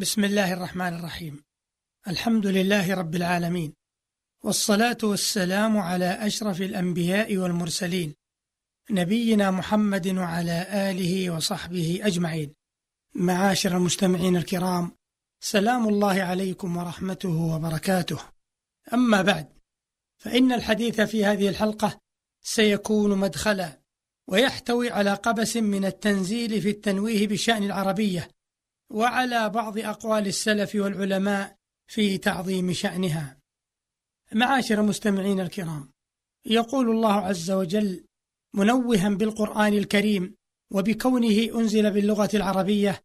بسم الله الرحمن الرحيم. الحمد لله رب العالمين. والصلاة والسلام على أشرف الأنبياء والمرسلين نبينا محمد وعلى آله وصحبه أجمعين. معاشر المستمعين الكرام سلام الله عليكم ورحمته وبركاته. أما بعد فإن الحديث في هذه الحلقة سيكون مدخلا ويحتوي على قبس من التنزيل في التنويه بشأن العربية وعلى بعض أقوال السلف والعلماء في تعظيم شأنها. معاشر المستمعين الكرام يقول الله عز وجل منوها بالقرآن الكريم وبكونه أنزل باللغة العربية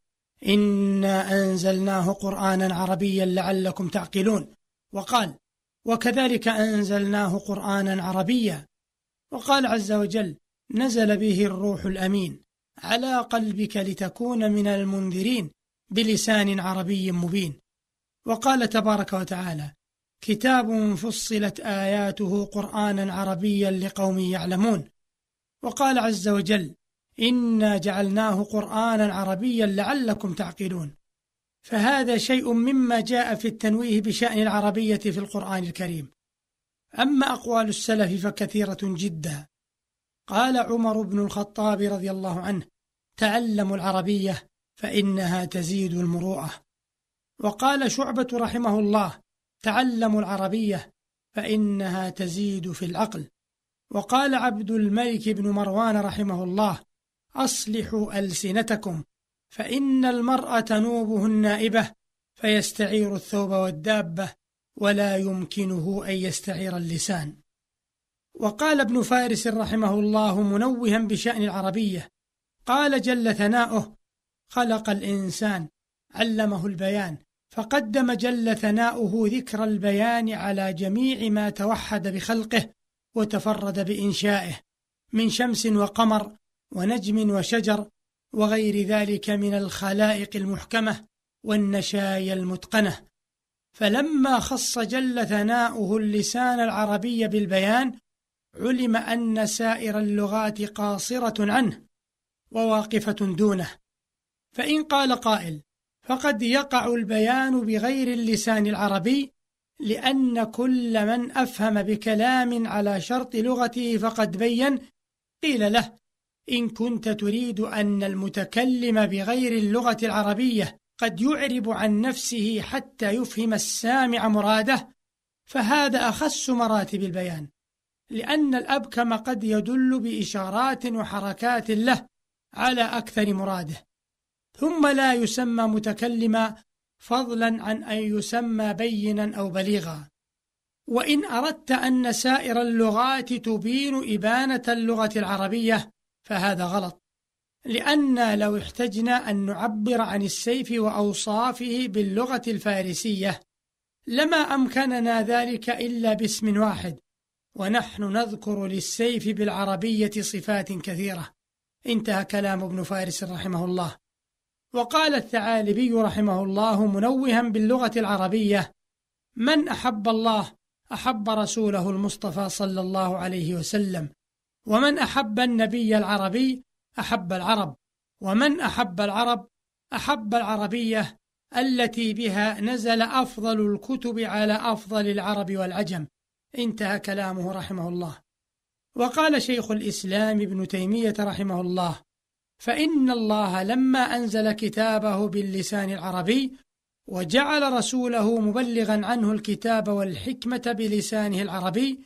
إنا أنزلناه قرآنا عربيا لعلكم تعقلون وقال وكذلك أنزلناه قرآنا عربيا وقال عز وجل نزل به الروح الأمين على قلبك لتكون من المنذرين بلسان عربي مبين. وقال تبارك وتعالى كتاب فصلت آياته قرآنا عربيا لقوم يعلمون وقال عز وجل إنا جعلناه قرآنا عربيا لعلكم تعقلون فهذا شيء مما جاء في التنويه بشأن العربية في القرآن الكريم. أما أقوال السلف فكثيرة جدا. قال عمر بن الخطاب رضي الله عنه تعلموا العربية فإنها تزيد المروءة. وقال شعبة رحمه الله تعلموا العربية فإنها تزيد في العقل. وقال عبد الملك بن مروان رحمه الله أصلحوا ألسنتكم فإن المرأة تنوبه النائبة فيستعير الثوب والدابة ولا يمكنه أن يستعير اللسان. وقال ابن فارس رحمه الله منوها بشأن العربية قال جل ثناؤه خلق الإنسان علمه البيان فقدم جل ثناؤه ذكر البيان على جميع ما توحد بخلقه وتفرد بإنشائه من شمس وقمر ونجم وشجر وغير ذلك من الخلائق المحكمة والنشايا المتقنة. فلما خص جل ثناؤه اللسان العربي بالبيان علم أن سائر اللغات قاصرة عنه وواقفة دونه. فإن قال قائل فقد يقع البيان بغير اللسان العربي لأن كل من أفهم بكلام على شرط لغته فقد بين قيل له إن كنت تريد أن المتكلم بغير اللغة العربية قد يعرب عن نفسه حتى يفهم السامع مراده فهذا أخس مراتب البيان لأن الأبكم قد يدل بإشارات وحركات له على أكثر مراده. ثم لا يسمى متكلما فضلا عن أن يسمى بينا أو بليغا. وإن أردت أن سائر اللغات تبين إبانة اللغة العربية فهذا غلط لأن لو احتجنا أن نعبر عن السيف وأوصافه باللغة الفارسية لما أمكننا ذلك إلا باسم واحد ونحن نذكر للسيف بالعربية صفات كثيرة. انتهى كلام ابن فارس رحمه الله. وقال الثعالبي رحمه الله منوها باللغة العربية من أحب الله أحب رسوله المصطفى صلى الله عليه وسلم ومن أحب النبي العربي أحب العرب ومن أحب العرب أحب العربية التي بها نزل أفضل الكتب على أفضل العرب والعجم. انتهى كلامه رحمه الله. وقال شيخ الإسلام ابن تيمية رحمه الله فإن الله لما أنزل كتابه باللسان العربي وجعل رسوله مبلغا عنه الكتاب والحكمة بلسانه العربي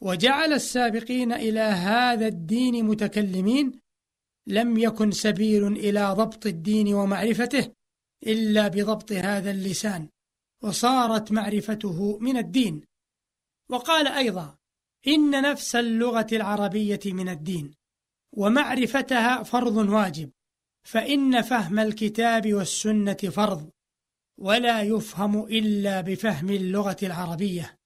وجعل السابقين إلى هذا الدين متكلمين لم يكن سبيل إلى ضبط الدين ومعرفته إلا بضبط هذا اللسان وصارت معرفته من الدين. وقال أيضا إن نفس اللغة العربية من الدين. ومعرفتها فرض واجب فإن فهم الكتاب والسنة فرض ولا يفهم إلا بفهم اللغة العربية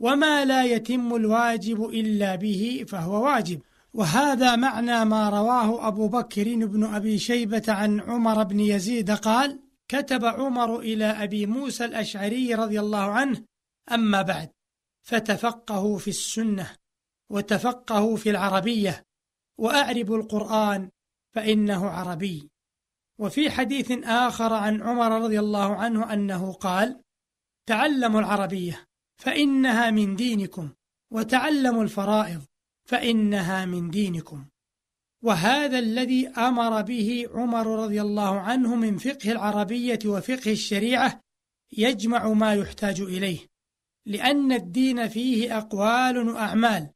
وما لا يتم الواجب إلا به فهو واجب. وهذا معنى ما رواه أبو بكر بن أبي شيبة عن عمر بن يزيد قال كتب عمر إلى أبي موسى الأشعري رضي الله عنه أما بعد فتفقهوا في السنة وتفقهوا في العربية وأعرب القرآن فإنه عربي. وفي حديث آخر عن عمر رضي الله عنه أنه قال تعلموا العربية فإنها من دينكم وتعلموا الفرائض فإنها من دينكم. وهذا الذي أمر به عمر رضي الله عنه من فقه العربية وفقه الشريعة يجمع ما يحتاج إليه لأن الدين فيه أقوال وأعمال.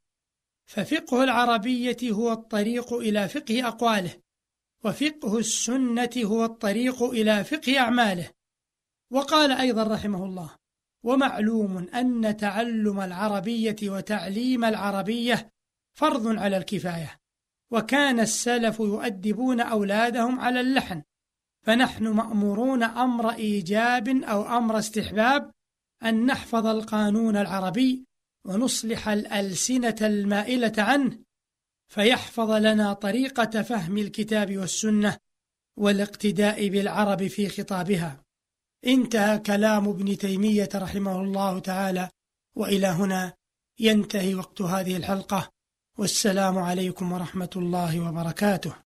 ففقه العربية هو الطريق إلى فقه أقواله وفقه السنة هو الطريق إلى فقه أعماله. وقال أيضا رحمه الله ومعلوم أن تعلم العربية وتعليم العربية فرض على الكفاية وكان السلف يؤدبون أولادهم على اللحن فنحن مأمورون أمر إيجاب أو أمر استحباب أن نحفظ القانون العربي ونصلح الألسنة المائلة عنه فيحفظ لنا طريقة فهم الكتاب والسنة والاقتداء بالعرب في خطابها. انتهى كلام ابن تيمية رحمه الله تعالى وإلى هنا ينتهي وقت هذه الحلقة والسلام عليكم ورحمة الله وبركاته.